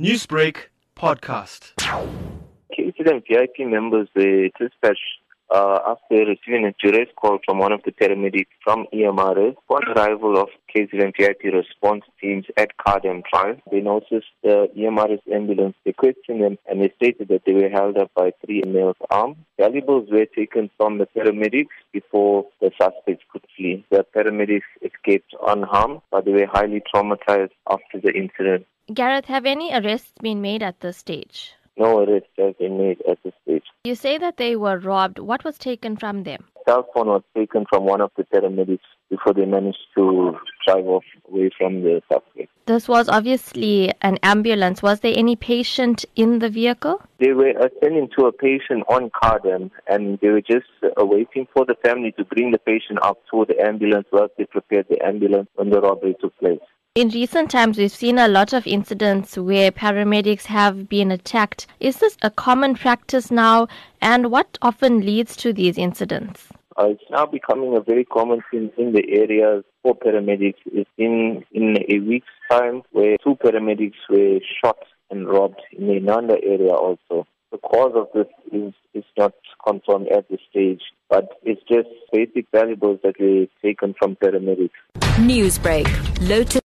Newsbreak podcast. KZN VIP members were dispatched uh, after receiving a duress call from one of the paramedics from EMRS. Upon arrival of KZN VIP response teams at Cardham Drive, they noticed the EMRS ambulance. They questioned them and they stated that they were held up by three males armed. Valuables were taken from the paramedics before the suspects could flee. The paramedics escaped unharmed, but they were highly traumatized after the incident. Gareth, have any arrests been made at this stage? No arrests have been made at this stage. You say that they were robbed. What was taken from them? Cell phone was taken from one of the paramedics before they managed to drive off away from the suspect. This was obviously an ambulance. Was there any patient in the vehicle? They were attending to a patient on Cardham and they were just uh, waiting for the family to bring the patient up to the ambulance whilst they prepared the ambulance when the robbery took place. In recent times, we've seen a lot of incidents where paramedics have been attacked. Is this a common practice now, and what often leads to these incidents? Uh, it's now becoming a very common thing in the areas for paramedics. It's in, in a week's time where two paramedics were shot and robbed in the Inanda area also. The cause of this is, is not confirmed at this stage, but it's just basic valuables that were taken from paramedics. Newsbreak, Lotus.